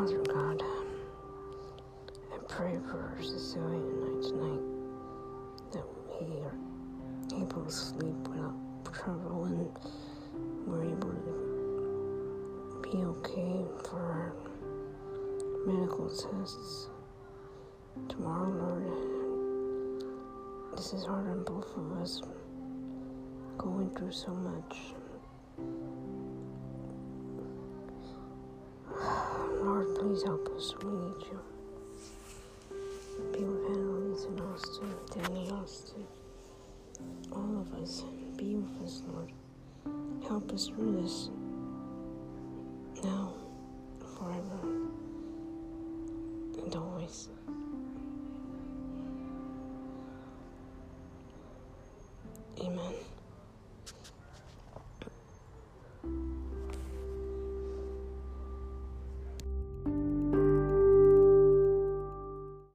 Father oh God, I pray for Cecilia and tonight that we are able to sleep without trouble and we're able to be okay for our medical tests tomorrow, Lord. This is hard on both of us, going through so much. Please help us. We need you. Be with Annalise and Austin, Danny Austin, all of us. Be with us, Lord. Help us through this now, forever, and always. Amen.